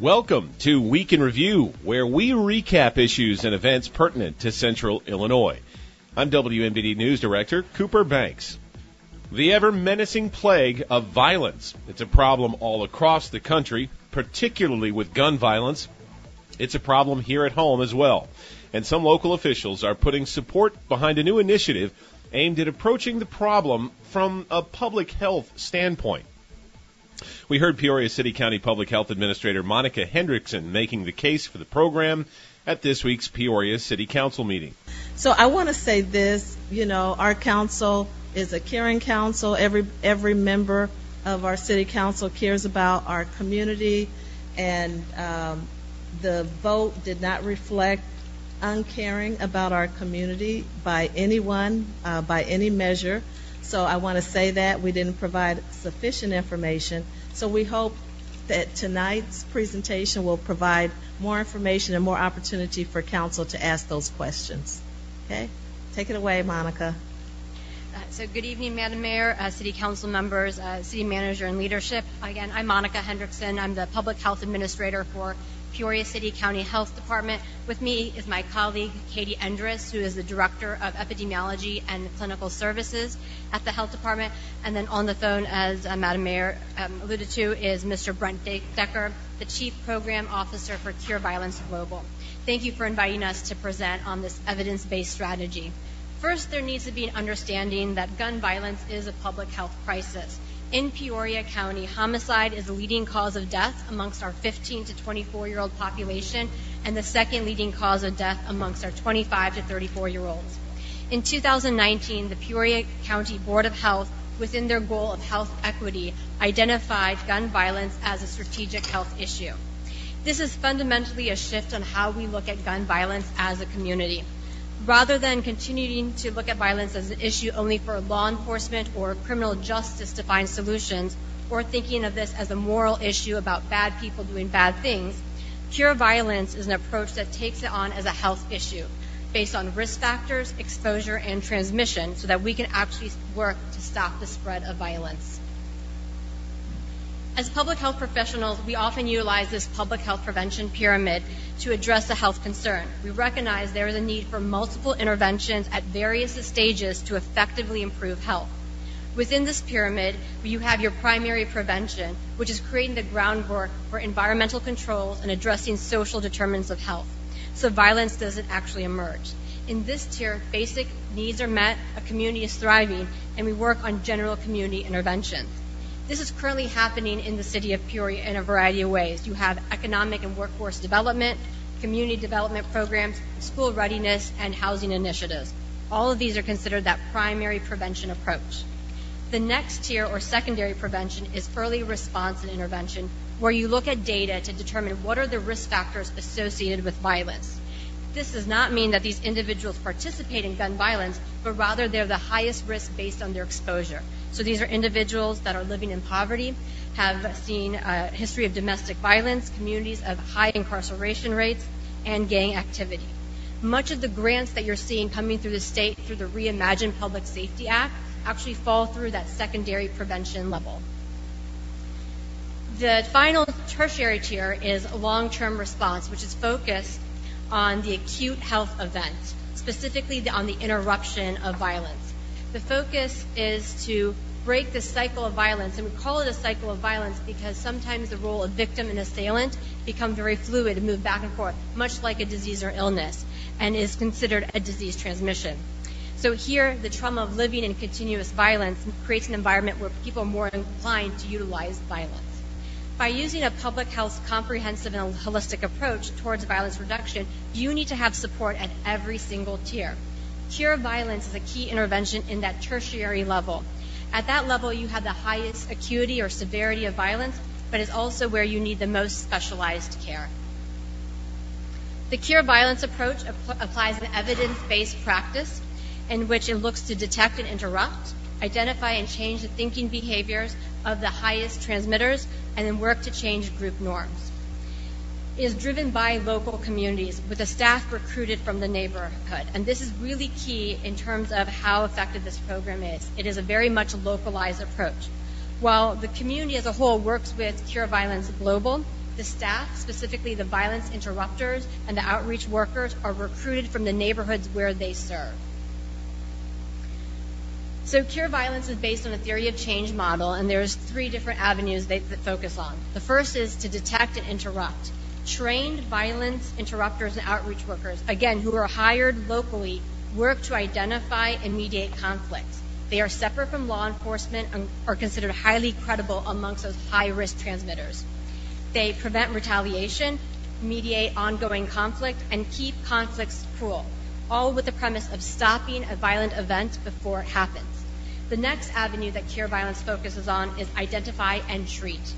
Welcome to Week in Review, where we recap issues and events pertinent to Central Illinois. I'm WMBD News Director Cooper Banks. The ever menacing plague of violence. It's a problem all across the country, particularly with gun violence. It's a problem here at home as well. And some local officials are putting support behind a new initiative aimed at approaching the problem from a public health standpoint. We heard Peoria City County Public Health Administrator Monica Hendrickson making the case for the program at this week's Peoria City Council meeting. So I want to say this, you know, our council is a caring council. Every every member of our city council cares about our community, and um, the vote did not reflect uncaring about our community by anyone, uh, by any measure. So I want to say that we didn't provide sufficient information. So we hope that tonight's presentation will provide more information and more opportunity for council to ask those questions. Okay? Take it away, Monica. Uh, So good evening, Madam Mayor, uh, City Council members, uh, City Manager, and leadership. Again, I'm Monica Hendrickson. I'm the Public Health Administrator for Peoria City County Health Department. With me is my colleague Katie Endres, who is the Director of Epidemiology and Clinical Services at the Health Department. And then on the phone, as uh, Madam Mayor um, alluded to, is Mr. Brent De- Decker, the Chief Program Officer for Cure Violence Global. Thank you for inviting us to present on this evidence-based strategy. First, there needs to be an understanding that gun violence is a public health crisis. In Peoria County, homicide is the leading cause of death amongst our 15 to 24 year old population and the second leading cause of death amongst our 25 to 34 year olds. In 2019, the Peoria County Board of Health, within their goal of health equity, identified gun violence as a strategic health issue. This is fundamentally a shift on how we look at gun violence as a community. Rather than continuing to look at violence as an issue only for law enforcement or criminal justice to find solutions, or thinking of this as a moral issue about bad people doing bad things, Cure Violence is an approach that takes it on as a health issue based on risk factors, exposure, and transmission so that we can actually work to stop the spread of violence. As public health professionals, we often utilize this public health prevention pyramid to address a health concern. We recognize there is a need for multiple interventions at various stages to effectively improve health. Within this pyramid, you have your primary prevention, which is creating the groundwork for environmental controls and addressing social determinants of health, so violence doesn't actually emerge. In this tier, basic needs are met, a community is thriving, and we work on general community interventions. This is currently happening in the city of Peoria in a variety of ways. You have economic and workforce development, community development programs, school readiness, and housing initiatives. All of these are considered that primary prevention approach. The next tier or secondary prevention is early response and intervention, where you look at data to determine what are the risk factors associated with violence. This does not mean that these individuals participate in gun violence, but rather they're the highest risk based on their exposure. So these are individuals that are living in poverty, have seen a history of domestic violence, communities of high incarceration rates, and gang activity. Much of the grants that you're seeing coming through the state through the Reimagine Public Safety Act actually fall through that secondary prevention level. The final tertiary tier is long-term response, which is focused on the acute health event, specifically on the interruption of violence. The focus is to break the cycle of violence, and we call it a cycle of violence because sometimes the role of victim and assailant become very fluid and move back and forth, much like a disease or illness, and is considered a disease transmission. So here, the trauma of living in continuous violence creates an environment where people are more inclined to utilize violence. By using a public health comprehensive and holistic approach towards violence reduction, you need to have support at every single tier. Cure violence is a key intervention in that tertiary level. At that level, you have the highest acuity or severity of violence, but it's also where you need the most specialized care. The cure violence approach ap- applies an evidence-based practice in which it looks to detect and interrupt, identify and change the thinking behaviors of the highest transmitters, and then work to change group norms. Is driven by local communities with a staff recruited from the neighborhood. And this is really key in terms of how effective this program is. It is a very much localized approach. While the community as a whole works with Cure Violence Global, The staff, specifically the violence interrupters and the outreach workers, are recruited from the neighborhoods where they serve. So Cure Violence is based on a theory of change model, and there's three different avenues they focus on. The first is to detect and interrupt. Trained violence interrupters and outreach workers, again, who are hired locally, work to identify and mediate conflicts. They are separate from law enforcement and are considered highly credible amongst those high-risk transmitters. They prevent retaliation, mediate ongoing conflict, and keep conflicts cool, all with the premise of stopping a violent event before it happens. The next avenue that Cure Violence focuses on is identify and treat.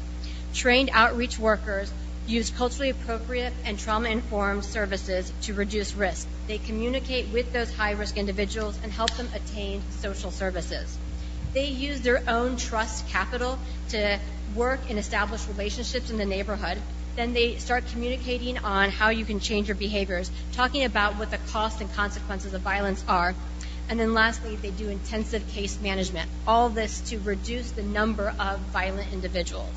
Trained outreach workers use culturally appropriate and trauma-informed services to reduce risk. They communicate with those high-risk individuals and help them attain social services. They use their own trust capital to work and establish relationships in the neighborhood. Then they start communicating on how you can change your behaviors, talking about what the costs and consequences of violence are, and then lastly, they do intensive case management. All this to reduce the number of violent individuals.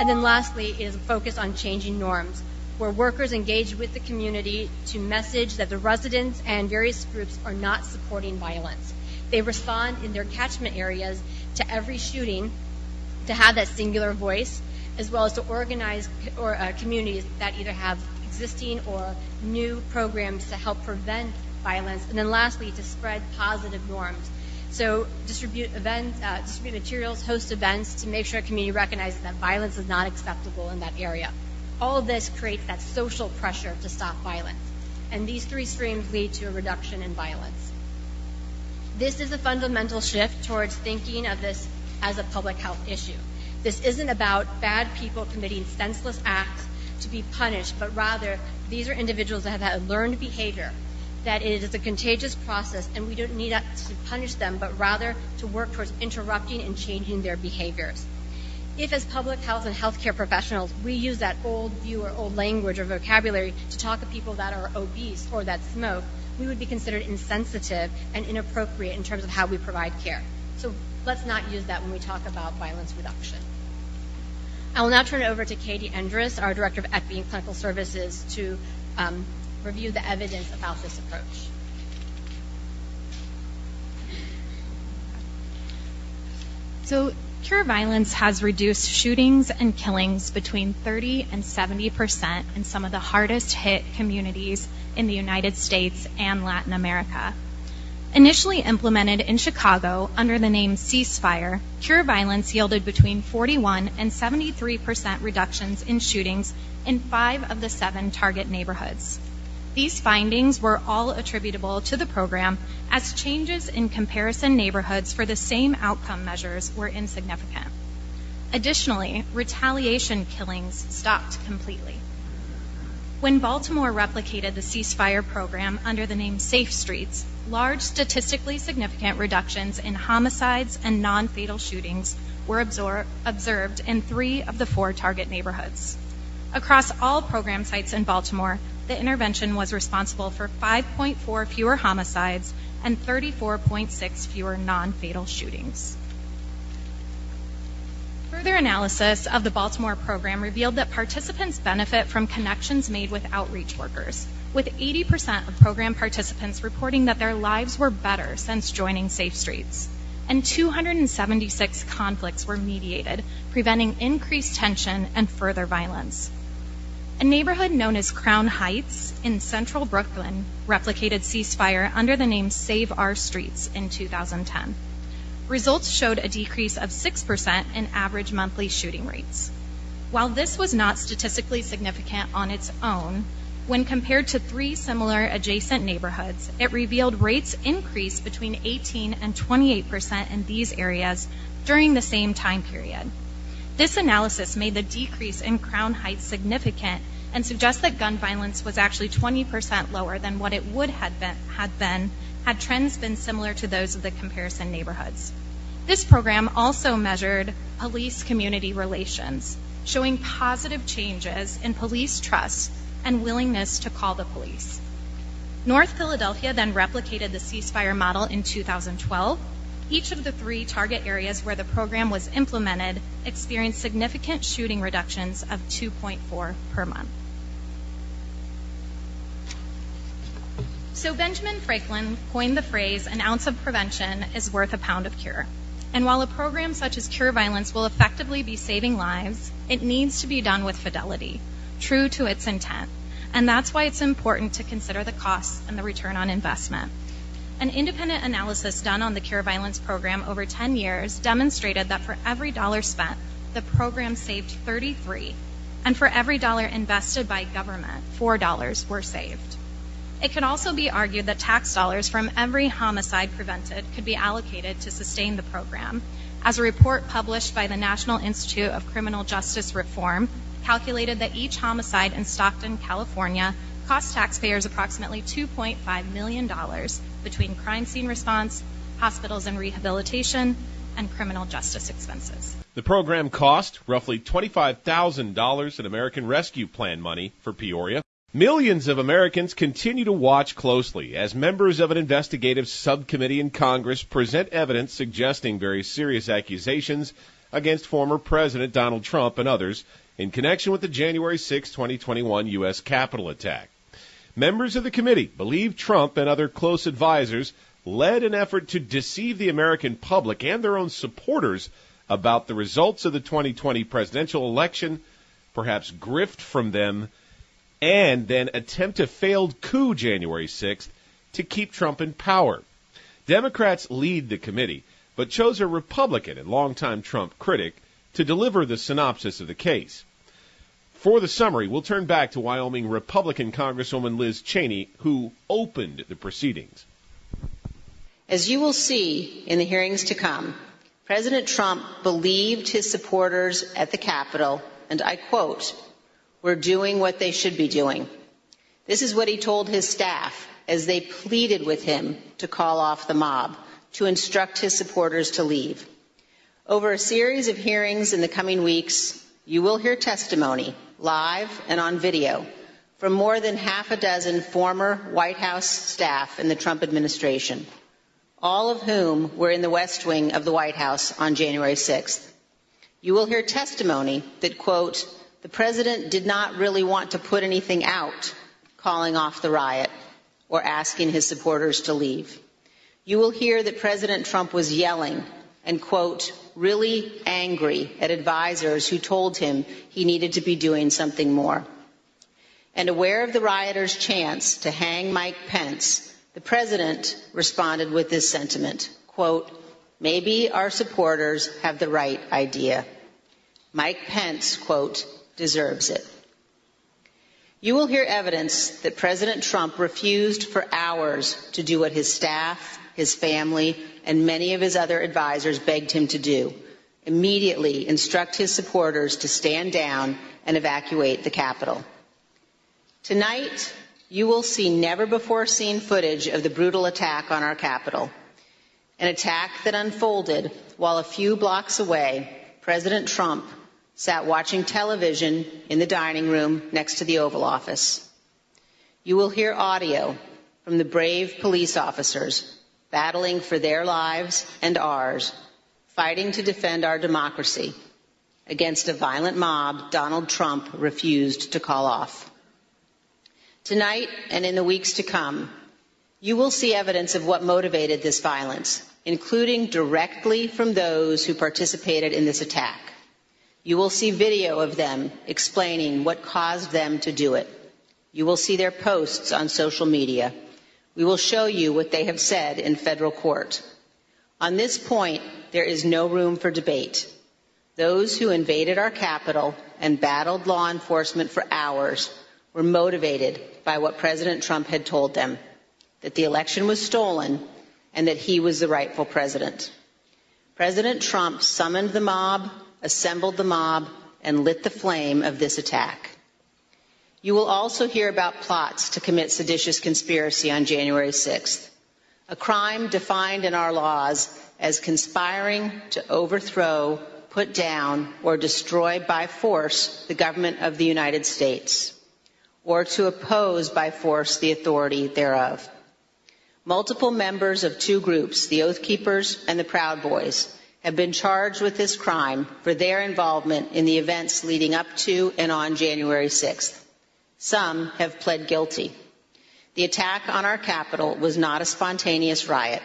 And then lastly is focus on changing norms, where workers engage with the community to message that the residents and various groups are not supporting violence. They respond in their catchment areas to every shooting to have that singular voice, as well as to organize or, uh, communities that either have existing or new programs to help prevent violence, and then lastly, to spread positive norms. So distribute events, uh, distribute materials, host events to make sure a community recognizes that violence is not acceptable in that area. All of this creates that social pressure to stop violence. And these three streams lead to a reduction in violence. This is a fundamental shift towards thinking of this as a public health issue. This isn't about bad people committing senseless acts to be punished, but rather these are individuals that have had learned behavior that it is a contagious process and we don't need to punish them, but rather to work towards interrupting and changing their behaviors. If, as public health and healthcare professionals, we use that old view or old language or vocabulary to talk to people that are obese or that smoke, we would be considered insensitive and inappropriate in terms of how we provide care. So let's not use that when we talk about violence reduction. I will now turn it over to Katie Endres, our Director of Equity and Clinical Services, to um, review the evidence about this approach. So, Cure Violence has reduced shootings and killings between 30 and 70 percent in some of the hardest hit communities in the United States and Latin America. Initially implemented in Chicago under the name Ceasefire, Cure Violence yielded between 41 and 73 percent reductions in shootings in five of the seven target neighborhoods. These findings were all attributable to the program as changes in comparison neighborhoods for the same outcome measures were insignificant. Additionally, retaliation killings stopped completely. When Baltimore replicated the ceasefire program under the name Safe Streets, large statistically significant reductions in homicides and non-fatal shootings were observed in three of the four target neighborhoods. Across all program sites in Baltimore, the intervention was responsible for 5.4 fewer homicides and 34.6 fewer non-fatal shootings. Further analysis of the Baltimore program revealed that participants benefit from connections made with outreach workers, with 80% of program participants reporting that their lives were better since joining Safe Streets. And 276 conflicts were mediated, preventing increased tension and further violence. A neighborhood known as Crown Heights in central Brooklyn replicated ceasefire under the name Save Our Streets in 2010. Results showed a decrease of 6% in average monthly shooting rates. While this was not statistically significant on its own, when compared to three similar adjacent neighborhoods, it revealed rates increased between 18 and 28% in these areas during the same time period. This analysis made the decrease in Crown Heights significant and suggests that gun violence was actually 20% lower than what it would have been, had trends been similar to those of the comparison neighborhoods. This program also measured police community relations, showing positive changes in police trust and willingness to call the police. North Philadelphia then replicated the ceasefire model in 2012 Each of the three target areas where the program was implemented experienced significant shooting reductions of 2.4 per month. So Benjamin Franklin coined the phrase, an ounce of prevention is worth a pound of cure. And while a program such as Cure Violence will effectively be saving lives, it needs to be done with fidelity, true to its intent. And that's why it's important to consider the costs and the return on investment. An independent analysis done on the Cure Violence program over 10 years demonstrated that for every dollar spent, the program saved 33, and for every dollar invested by government, $4 were saved. It could also be argued that tax dollars from every homicide prevented could be allocated to sustain the program. As a report published by the National Institute of Criminal Justice Reform calculated that each homicide in Stockton, California cost taxpayers approximately $2.5 million between crime scene response, hospitals and rehabilitation, and criminal justice expenses. The program cost roughly $25,000 in American Rescue Plan money for Peoria. Millions of Americans continue to watch closely as members of an investigative subcommittee in Congress present evidence suggesting very serious accusations against former President Donald Trump and others in connection with the January 6, 2021 U.S. Capitol attack. Members of the committee believe Trump and other close advisers led an effort to deceive the American public and their own supporters about the results of the 2020 presidential election, perhaps grift from them and then attempt a failed coup January 6th to keep Trump in power. Democrats lead the committee, but chose a Republican and longtime Trump critic to deliver the synopsis of the case. For the summary, we'll turn back to Wyoming Republican Congresswoman Liz Cheney, who opened the proceedings. As you will see in the hearings to come, President Trump believed his supporters at the Capitol, and I quote, were doing what they should be doing. This is what he told his staff as they pleaded with him to call off the mob, to instruct his supporters to leave. Over a series of hearings in the coming weeks, you will hear testimony, live and on video, from more than half a dozen former White House staff in the Trump administration, all of whom were in the West Wing of the White House on January 6th. You will hear testimony that, quote, the president did not really want to put anything out calling off the riot or asking his supporters to leave. You will hear that President Trump was yelling and, quote, really angry at advisers who told him he needed to be doing something more. And aware of the rioters' chance to hang Mike Pence, the president responded with this sentiment, quote, maybe our supporters have the right idea. Mike Pence, quote, deserves it. You will hear evidence that President Trump refused for hours to do what his staff, his family, and many of his other advisers begged him to do immediately instruct his supporters to stand down and evacuate the Capitol. Tonight, you will see never before seen footage of the brutal attack on our Capitol. An attack that unfolded while a few blocks away, President Trump sat watching television in the dining room next to the Oval Office. You will hear audio from the brave police officers battling for their lives and ours, fighting to defend our democracy against a violent mob Donald Trump refused to call off. Tonight and in the weeks to come, you will see evidence of what motivated this violence, including directly from those who participated in this attack. You will see video of them explaining what caused them to do it. You will see their posts on social media. We will show you what they have said in federal court. On this point, there is no room for debate. Those who invaded our Capitol and battled law enforcement for hours were motivated by what President Trump had told them that the election was stolen and that he was the rightful president. President Trump summoned the mob assembled the mob, and lit the flame of this attack. You will also hear about plots to commit seditious conspiracy on January 6th, a crime defined in our laws as conspiring to overthrow, put down, or destroy by force the government of the United States, or to oppose by force the authority thereof. Multiple members of two groups, the Oath Keepers and the Proud Boys, have been charged with this crime for their involvement in the events leading up to and on January 6th. Some have pled guilty. The attack on our Capitol was not a spontaneous riot.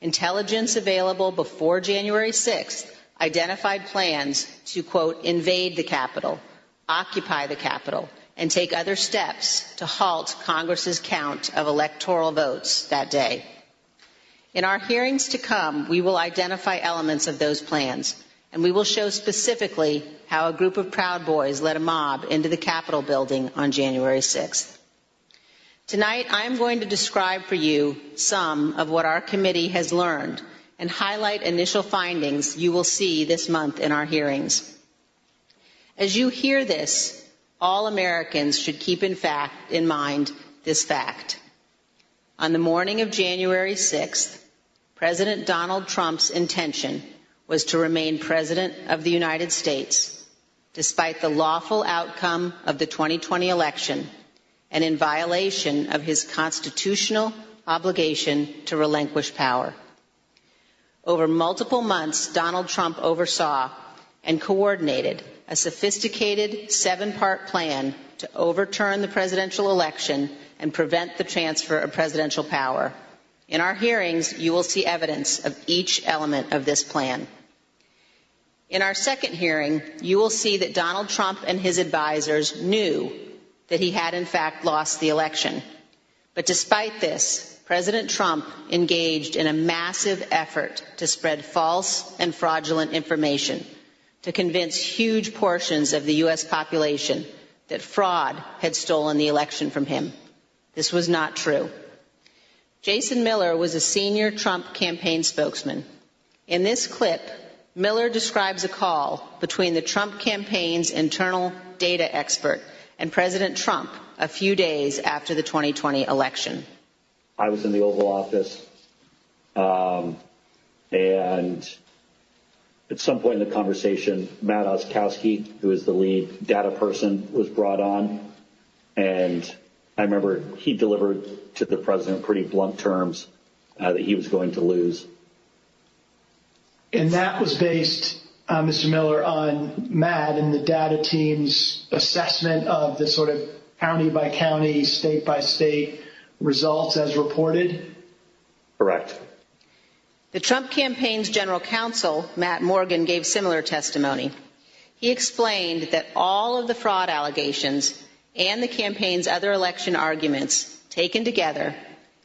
Intelligence available before January 6th identified plans to, quote, invade the Capitol, occupy the Capitol, and take other steps to halt Congress's count of electoral votes that day. In our hearings to come, we will identify elements of those plans, and we will show specifically how a group of Proud Boys led a mob into the Capitol building on January 6th. Tonight, I am going to describe for you some of what our committee has learned and highlight initial findings you will see this month in our hearings. As you hear this, all Americans should keep in fact in mind this fact. On the morning of January 6th, President Donald Trump's intention was to remain President of the United States despite the lawful outcome of the 2020 election and in violation of his constitutional obligation to relinquish power. Over multiple months, Donald Trump oversaw and coordinated a sophisticated seven part plan to overturn the presidential election and prevent the transfer of presidential power. In our hearings, you will see evidence of each element of this plan. In our second hearing, you will see that Donald Trump and his advisers knew that he had in fact lost the election. But despite this, President Trump engaged in a massive effort to spread false and fraudulent information to convince huge portions of the U.S. population that fraud had stolen the election from him. This was not true. Jason Miller was a senior Trump campaign spokesman. In this clip, Miller describes a call between the Trump campaign's internal data expert and President Trump a few days after the 2020 election. I was in the Oval Office, um, and at some point in the conversation, Matt Oczkowski, who is the lead data person, was brought on. And I remember he delivered to the president pretty blunt terms uh, that he was going to lose. And that was based, uh, Mr. Miller, on Matt and the data team's assessment of the sort of county by county, state by state results as reported? Correct. The Trump campaign's general counsel, Matt Morgan, gave similar testimony. He explained that all of the fraud allegations and the campaign's other election arguments taken together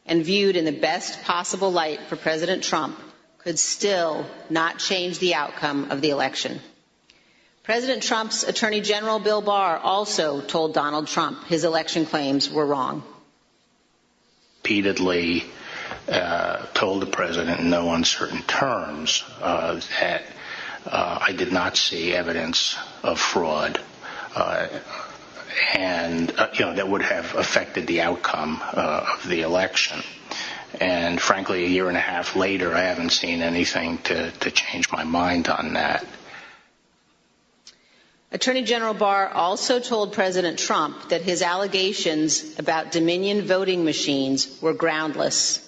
and viewed in the best possible light for President Trump could still not change the outcome of the election. President Trump's Attorney General Bill Barr also told Donald Trump his election claims were wrong. Repeatedly uh, told the president in no uncertain terms uh, that uh, I did not see evidence of fraud. Uh, and uh, you know that would have affected the outcome uh, of the election. And frankly, a year and a half later, I haven't seen anything to, to change my mind on that. Attorney General Barr also told President Trump that his allegations about Dominion voting machines were groundless.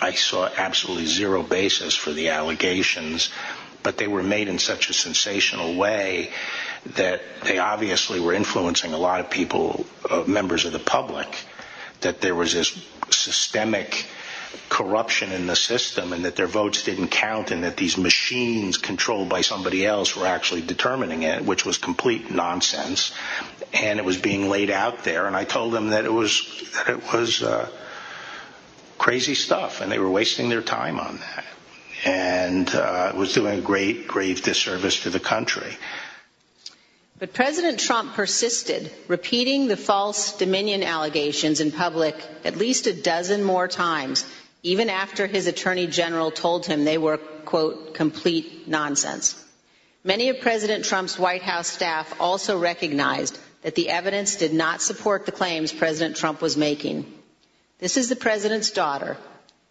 I saw absolutely zero basis for the allegations, but they were made in such a sensational way that they obviously were influencing a lot of people, uh, members of the public, that there was this systemic corruption in the system and that their votes didn't count and that these machines controlled by somebody else were actually determining it, which was complete nonsense. And it was being laid out there. And I told them that it was, that it was, uh, crazy stuff, and they were wasting their time on that. And uh, it was doing a great, grave disservice to the country. But President Trump persisted, repeating the false Dominion allegations in public at least a dozen more times, even after his attorney general told him they were, quote, complete nonsense. Many of President Trump's White House staff also recognized that the evidence did not support the claims President Trump was making. This is the president's daughter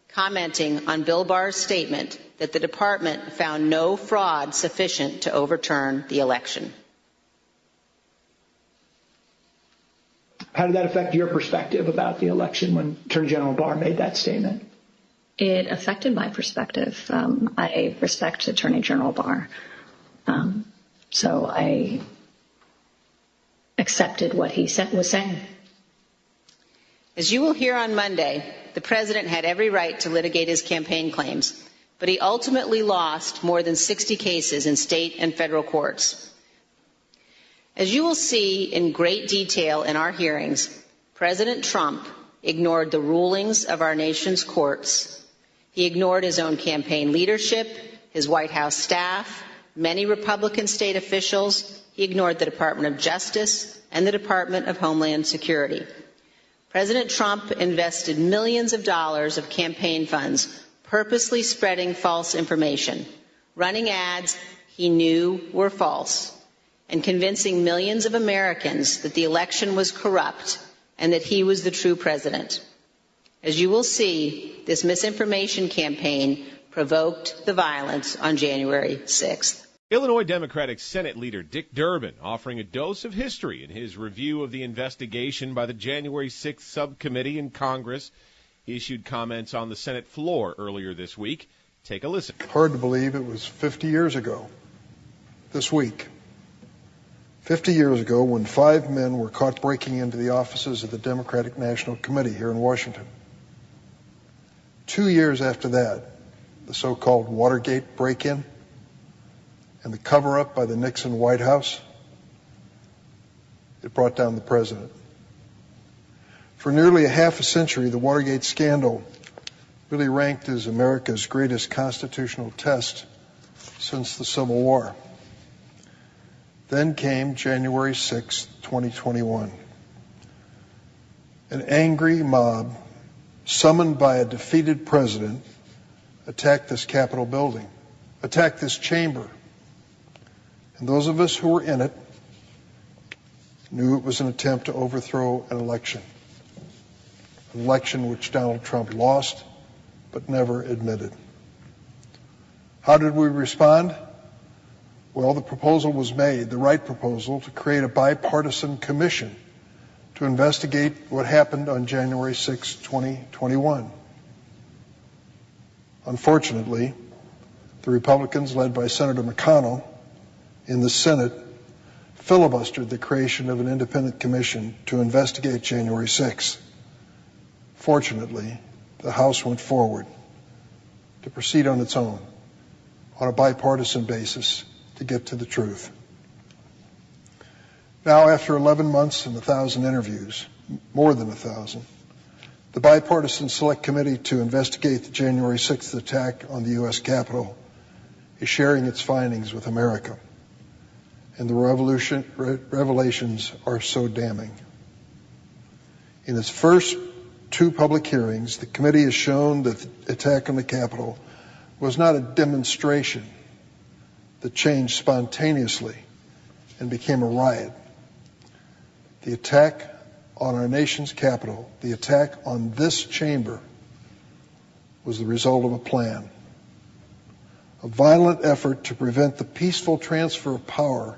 commenting on Bill Barr's statement that the department found no fraud sufficient to overturn the election. How did that affect your perspective about the election when Attorney General Barr made that statement? It affected my perspective. Um, I respect Attorney General Barr. Um, so I accepted what he said, was saying. As you will hear on Monday, the president had every right to litigate his campaign claims, but he ultimately lost more than 60 cases in state and federal courts. As you will see in great detail in our hearings, President Trump ignored the rulings of our nation's courts. He ignored his own campaign leadership, his White House staff, many Republican state officials. He ignored the Department of Justice and the Department of Homeland Security. President Trump invested millions of dollars of campaign funds purposely spreading false information, running ads he knew were false, and convincing millions of Americans that the election was corrupt and that he was the true president. As you will see, this misinformation campaign provoked the violence on January 6th. Illinois Democratic Senate leader Dick Durbin offering a dose of history in his review of the investigation by the January 6th subcommittee in Congress. He issued comments on the Senate floor earlier this week. Take a listen. Hard to believe it was 50 years ago this week. 50 years ago when five men were caught breaking into the offices of the Democratic National Committee here in Washington. Two years after that, the so-called Watergate break-in and the cover up by the Nixon White House, it brought down the president. For nearly a half a century, the Watergate scandal really ranked as America's greatest constitutional test since the Civil War. Then came January 6, 2021. An angry mob, summoned by a defeated president, attacked this Capitol building, attacked this chamber, and those of us who were in it knew it was an attempt to overthrow an election. An election which Donald Trump lost but never admitted. How did we respond? Well, the proposal was made, the right proposal, to create a bipartisan commission to investigate what happened on January 6, 2021. Unfortunately, the Republicans, led by Senator McConnell, in the Senate filibustered the creation of an independent commission to investigate January 6. Fortunately, the House went forward to proceed on its own on a bipartisan basis to get to the truth. Now, after 11 months and a thousand interviews, more than a thousand, the bipartisan select committee to investigate the January 6th attack on the U.S. Capitol is sharing its findings with America and the revelations are so damning. In its first two public hearings, the committee has shown that the attack on the Capitol was not a demonstration that changed spontaneously and became a riot. The attack on our nation's capital, the attack on this chamber, was the result of a plan. A violent effort to prevent the peaceful transfer of power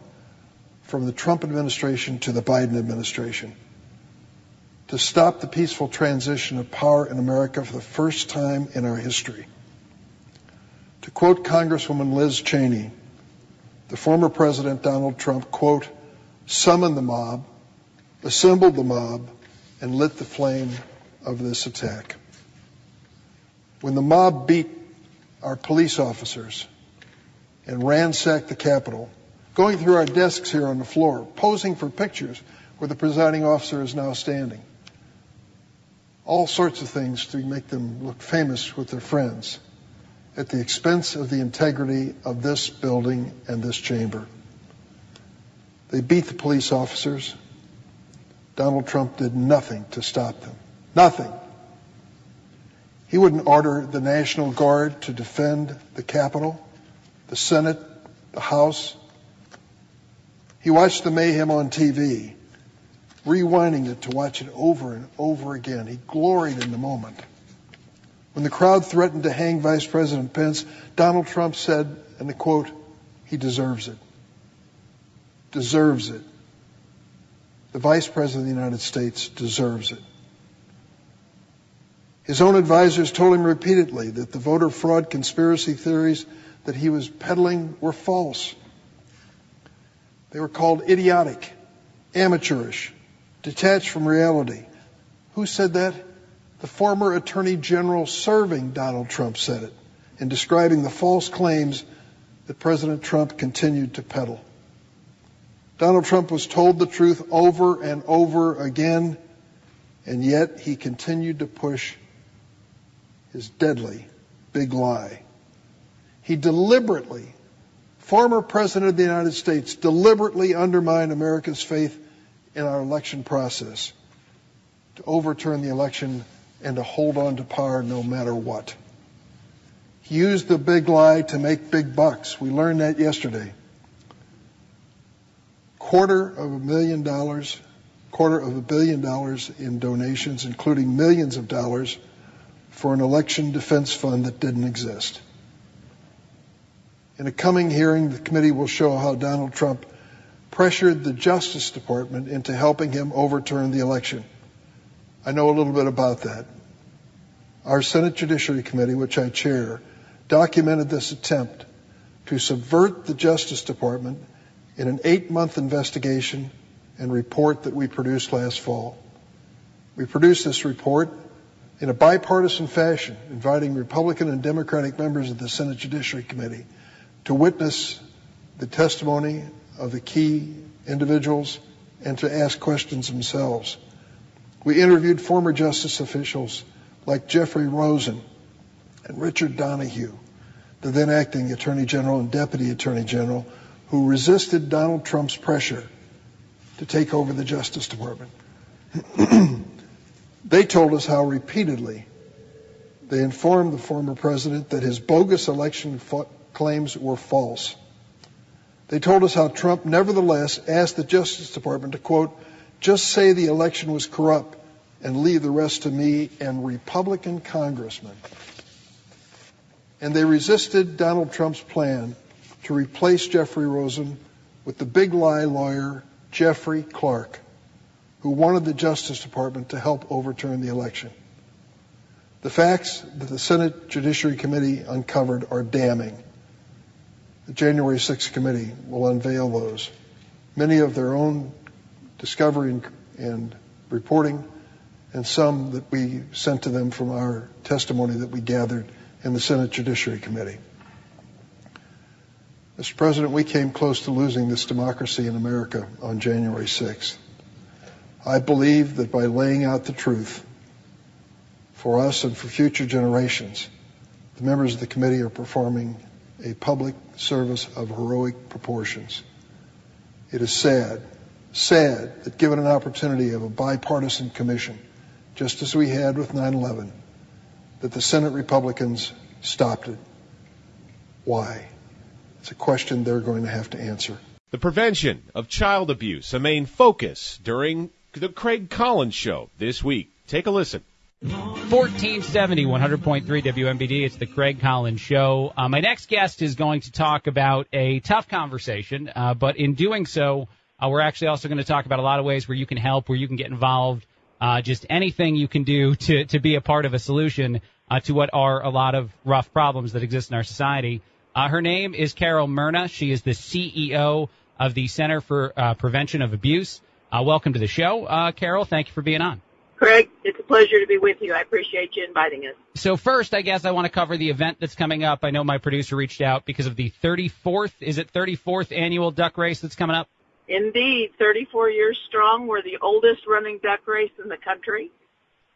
from the Trump administration to the Biden administration to stop the peaceful transition of power in America for the first time in our history. To quote Congresswoman Liz Cheney, the former President Donald Trump, quote, summoned the mob, assembled the mob, and lit the flame of this attack. When the mob beat our police officers and ransacked the Capitol, going through our desks here on the floor, posing for pictures where the presiding officer is now standing. All sorts of things to make them look famous with their friends at the expense of the integrity of this building and this chamber. They beat the police officers. Donald Trump did nothing to stop them. Nothing. He wouldn't order the National Guard to defend the Capitol, the Senate, the House, he watched the mayhem on TV, rewinding it to watch it over and over again. He gloried in the moment. When the crowd threatened to hang Vice President Pence, Donald Trump said, and the quote, he deserves it. Deserves it. The Vice President of the United States deserves it. His own advisors told him repeatedly that the voter fraud conspiracy theories that he was peddling were false. They were called idiotic, amateurish, detached from reality. Who said that? The former Attorney General serving Donald Trump said it in describing the false claims that President Trump continued to peddle. Donald Trump was told the truth over and over again, and yet he continued to push his deadly big lie. He deliberately, former President of the United States, deliberately undermined America's faith in our election process to overturn the election and to hold on to power no matter what. He used the big lie to make big bucks. We learned that yesterday. Quarter of a million dollars, quarter of a billion dollars in donations, including millions of dollars for an election defense fund that didn't exist. In a coming hearing, the committee will show how Donald Trump pressured the Justice Department into helping him overturn the election. I know a little bit about that. Our Senate Judiciary Committee, which I chair, documented this attempt to subvert the Justice Department in an eight month investigation and report that we produced last fall. We produced this report in a bipartisan fashion, inviting Republican and Democratic members of the Senate Judiciary Committee to witness the testimony of the key individuals and to ask questions themselves. We interviewed former justice officials like Jeffrey Rosen and Richard Donoghue, the then acting Attorney General and Deputy Attorney General, who resisted Donald Trump's pressure to take over the Justice Department. they told us how repeatedly they informed the former president that his bogus election claims were false. They told us how Trump nevertheless asked the Justice Department to, quote, just say the election was corrupt and leave the rest to me and Republican congressmen. And they resisted Donald Trump's plan to replace Jeffrey Rosen with the big lie lawyer Jeffrey Clark, who wanted the Justice Department to help overturn the election. The facts that the Senate Judiciary Committee uncovered are damning. The January 6th committee will unveil those. Many of their own discovery and, reporting, and some that we sent to them from our testimony that we gathered in the Senate Judiciary Committee. Mr. President, we came close to losing this democracy in America on January 6th. I believe that by laying out the truth for us and for future generations, the members of the committee are performing a public service of heroic proportions. It is sad, sad that given an opportunity of a bipartisan commission, just as we had with 9-11, that the Senate Republicans stopped it. Why? It's a question they're going to have to answer. The prevention of child abuse, a main focus during the Craig Collins Show this week. Take a listen. 1470 100.3 WMBD. It's the Craig Collins Show. Uh, my next guest is going to talk about a tough conversation, uh, but in doing so, uh, we're actually also going to talk about a lot of ways where you can help, where you can get involved, uh, just anything you can do to, to be a part of a solution uh, to what are a lot of rough problems that exist in our society. Uh, her name is Carol Merna. She is the CEO of the Center for Prevention of Abuse. welcome to the show, Carol. Thank you for being on. Craig, it's a pleasure to be with you. I appreciate you inviting us. So first, I guess I want to cover the event that's coming up. I know my producer reached out because of the 34th, is it 34th annual duck race that's coming up? Indeed, 34 years strong. We're the oldest running duck race in the country.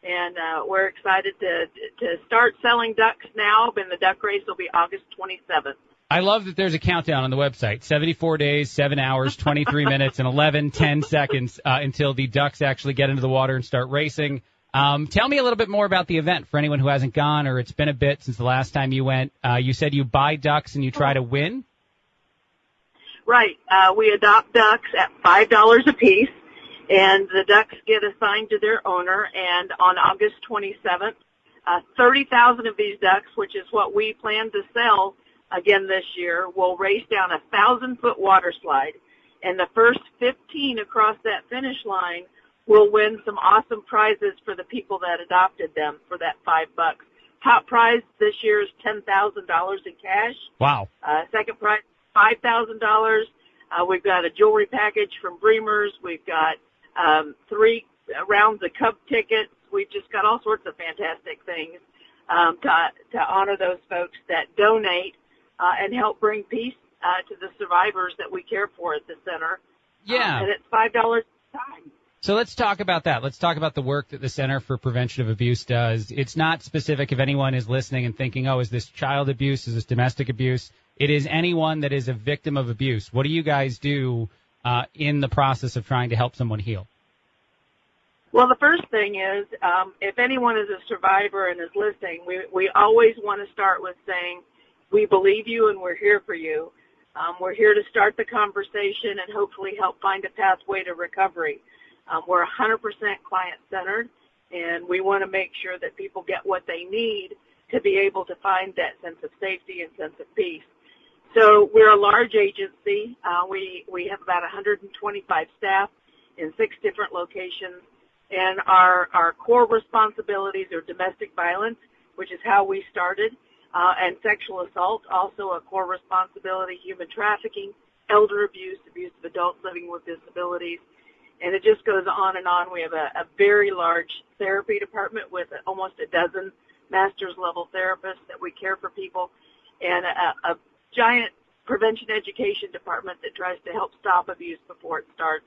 And uh, we're excited to to start selling ducks now, and the duck race will be August 27th. I love that there's a countdown on the website 74 days, 7 hours, 23 minutes, and 11, 10 seconds uh, until the ducks actually get into the water and start racing. Um, tell me a little bit more about the event for anyone who hasn't gone or it's been a bit since the last time you went. Uh, you said you buy ducks and you try to win? Right. Uh, we adopt ducks at $5 a piece, and the ducks get assigned to their owner. And on August 27th, uh, 30,000 of these ducks, which is what we plan to sell again this year. We'll race down a thousand foot water slide And the first 15 across that finish line will win some awesome prizes for the people that adopted them for that five bucks. Top prize this year is ten thousand dollars in cash. Wow. Uh, second prize five thousand dollars. Uh, we've got a jewelry package from Bremer's. We've got um, three rounds of Cub tickets. We've just got all sorts of fantastic things um, to to honor those folks that donate uh, and help bring peace uh, to the survivors that we care for at the center. Yeah. Um, and it's five dollars a time. So let's talk about that. Let's talk about the work that the Center for Prevention of Abuse does. It's not specific if anyone is listening and thinking, oh, is this child abuse? Is this domestic abuse? It is anyone that is a victim of abuse. What do you guys do uh, in the process of trying to help someone heal? Well, the first thing is, um, if anyone is a survivor and is listening, we, we always want to start with saying, we believe you and we're here for you. Um, we're here to start the conversation and hopefully help find a pathway to recovery. Um, we're 100% client centered and we want to make sure that people get what they need to be able to find that sense of safety and sense of peace. So we're a large agency. Uh, we, we have about 125 staff in six different locations and our, our core responsibilities are domestic violence, which is how we started, uh, and sexual assault, also a core responsibility, human trafficking, elder abuse, abuse of adults living with disabilities, and it just goes on and on. We have a, a very large therapy department with almost a dozen master's level therapists that we care for people, and a, a giant prevention education department that tries to help stop abuse before it starts.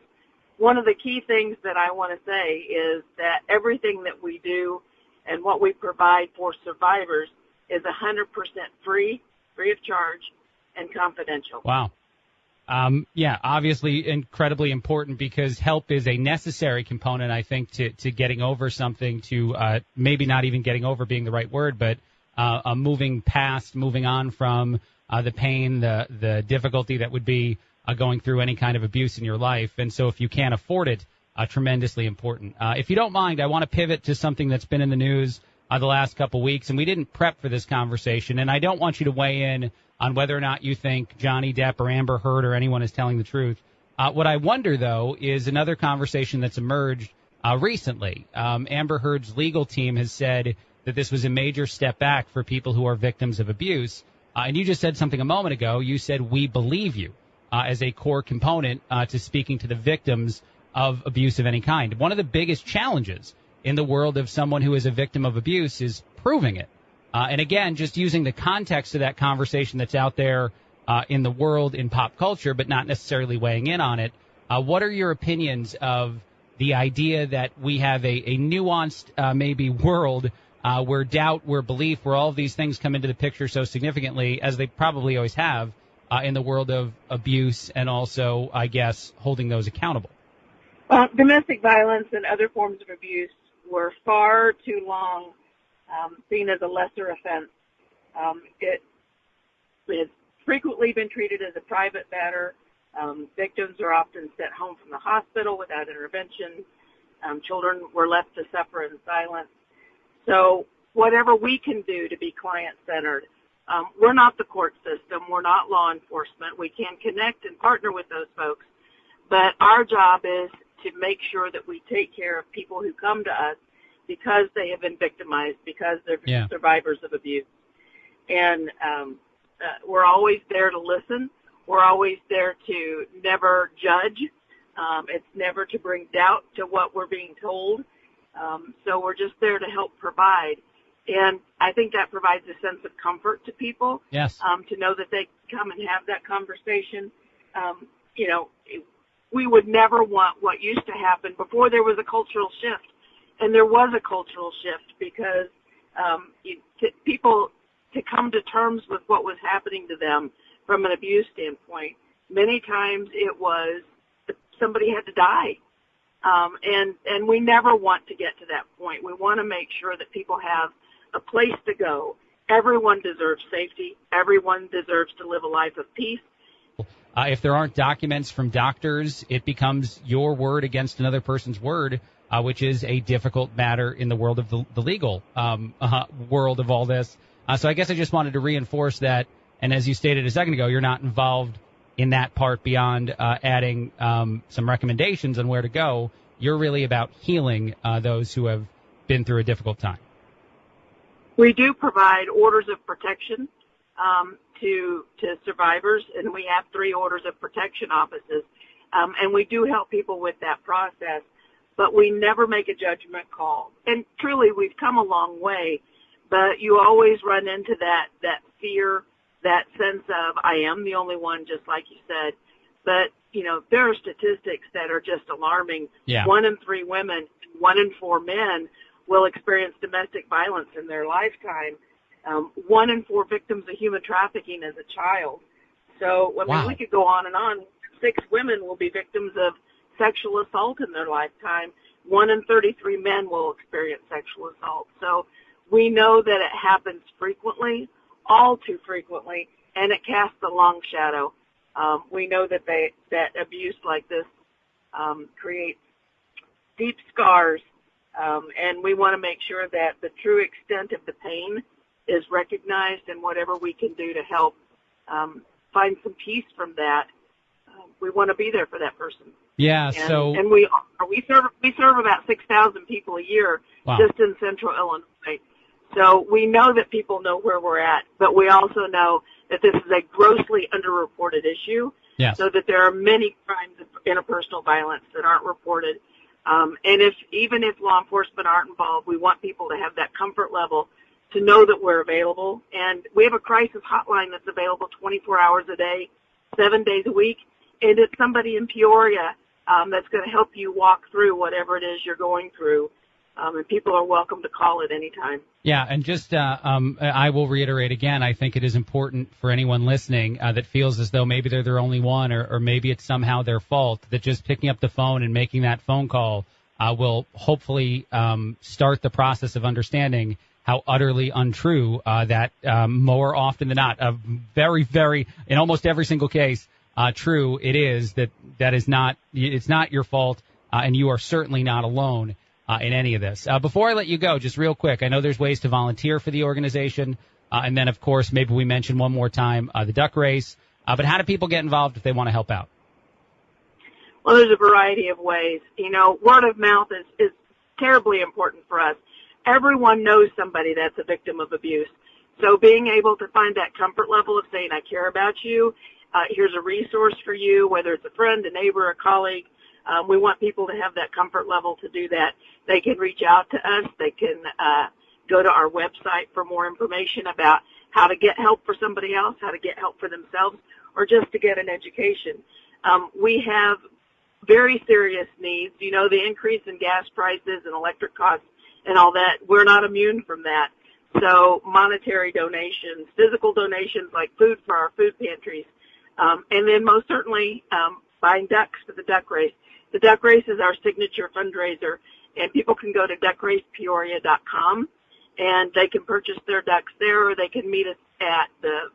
One of the key things that I want to say is that everything that we do and what we provide for survivors is 100% free, free of charge, and confidential. Wow. Um, yeah, obviously incredibly important because help is a necessary component, I think, to, to getting over something, to uh, maybe not even getting over being the right word, but uh, uh, moving past, moving on from uh, the pain, the, the difficulty that would be uh, going through any kind of abuse in your life. And so if you can't afford it, uh, tremendously important. Uh, if you don't mind, I want to pivot to something that's been in the news uh, the last couple weeks, and we didn't prep for this conversation, and I don't want you to weigh in on whether or not you think Johnny Depp or Amber Heard or anyone is telling the truth. Uh, what I wonder, though, is another conversation that's emerged recently. Um, Amber Heard's legal team has said that this was a major step back for people who are victims of abuse. Uh, and you just said something a moment ago. You said, we believe you uh, as a core component uh, to speaking to the victims of abuse of any kind. One of the biggest challenges in the world of someone who is a victim of abuse is proving it. Uh, and again, just using the context of that conversation that's out there uh, in the world in pop culture, but not necessarily weighing in on it. Uh, what are your opinions of the idea that we have a, a nuanced, maybe world uh, where doubt, where belief, where all of these things come into the picture so significantly, as they probably always have, uh, in the world of abuse and also, I guess, holding those accountable? Well, domestic violence and other forms of abuse were far too long um, seen as a lesser offense. Um, it has frequently been treated as a private matter. Um, victims are often sent home from the hospital without intervention. Um, children were left to suffer in silence. So whatever we can do to be client-centered, um, we're not the court system. We're not law enforcement. We can connect and partner with those folks. But our job is to make sure that we take care of people who come to us because they have been victimized, because they're Yeah. survivors of abuse. And um, uh, we're always there to listen. We're always there to never judge. Um, it's never to bring doubt to what we're being told. Um, so we're just there to help provide. And I think that provides a sense of comfort to people Yes. um, to know that they come and have that conversation. Um, you know, we would never want what used to happen before there was a cultural shift, and there was a cultural shift because um, you, t- people to come to terms with what was happening to them from an abuse standpoint. Many times it was somebody had to die, um, and and we never want to get to that point. We want to make sure that people have a place to go. Everyone deserves safety. Everyone deserves to live a life of peace. Uh, if there aren't documents from doctors, it becomes your word against another person's word, uh, which is a difficult matter in the world of the, the legal um, uh, world of all this. Uh, so I guess I just wanted to reinforce that. And as you stated a second ago, you're not involved in that part beyond uh, adding um, some recommendations on where to go. You're really about healing uh, those who have been through a difficult time. We do provide orders of protection um, to to survivors, and we have three orders of protection offices, um, and we do help people with that process. But we never make a judgment call. And truly, we've come a long way, but you always run into that that fear, that sense of I am the only one, just like you said. But you know, there are statistics that are just alarming. Yeah. One in three women, one in four men will experience domestic violence in their lifetime. Um, one in four victims of human trafficking as a child. So, I mean, Wow. we could go on and on. Six women will be victims of sexual assault in their lifetime. One in 33 men will experience sexual assault. So, we know that it happens frequently, all too frequently, and it casts a long shadow. Um, we know that they, that abuse like this um, creates deep scars, um, and we want to make sure that the true extent of the pain is recognized, and whatever we can do to help um, find some peace from that, uh, we want to be there for that person. Yeah. And, so and we we serve we serve about six thousand people a year Wow. just in Central Illinois. So we know that people know where we're at, but we also know that this is a grossly underreported issue. Yes. So that there are many crimes of interpersonal violence that aren't reported. Um, and if even if law enforcement aren't involved, we want people to have that comfort level to know that we're available. And we have a crisis hotline that's available 24 hours a day, seven days a week. And it's somebody in Peoria um, that's going to help you walk through whatever it is you're going through. Um, and people are welcome to call at any time. Yeah, and just uh, um, I will reiterate again. I think it is important for anyone listening uh, that feels as though maybe they're their only one, or, or maybe it's somehow their fault. That just picking up the phone and making that phone call uh, will hopefully um, start the process of understanding how utterly untrue uh, that um, more often than not, uh, very, very in almost every single case, uh, true it is that that is not it's not your fault, uh, and you are certainly not alone uh, in any of this. Uh, before I let you go, just real quick, I know there's ways to volunteer for the organization, uh, and then of course maybe we mention one more time uh, the duck race. Uh, but how do people get involved if they want to help out? Well, there's a variety of ways. You know, word of mouth is, is terribly important for us. Everyone knows somebody that's a victim of abuse. So being able to find that comfort level of saying, I care about you, uh, here's a resource for you, whether it's a friend, a neighbor, a colleague, um, we want people to have that comfort level to do that. They can reach out to us. They can uh, go to our website for more information about how to get help for somebody else, how to get help for themselves, or just to get an education. Um, we have very serious needs. You know, the increase in gas prices and electric costs and all that, we're not immune from that. So monetary donations, physical donations like food for our food pantries, um, and then most certainly um, buying ducks for the duck race. The duck race is our signature fundraiser, and people can go to duckracepeoria.com and they can purchase their ducks there, or they can meet us at the.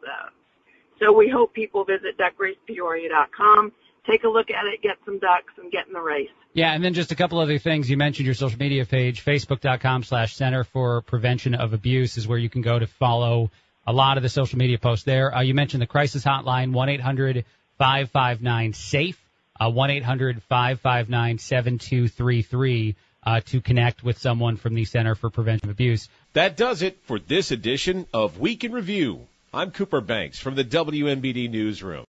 So we hope people visit duckracepeoria.com, take a look at it, get some ducks, and get in the race. Yeah, and then just a couple other things. You mentioned your social media page, facebook.com slash Center for Prevention of Abuse is where you can go to follow a lot of the social media posts there. Uh, you mentioned the crisis hotline, 1-800-559-SAFE, uh, 1-800-559-7233 uh, to connect with someone from the Center for Prevention of Abuse. That does it for this edition of Week in Review. I'm Cooper Banks from the WMBD Newsroom.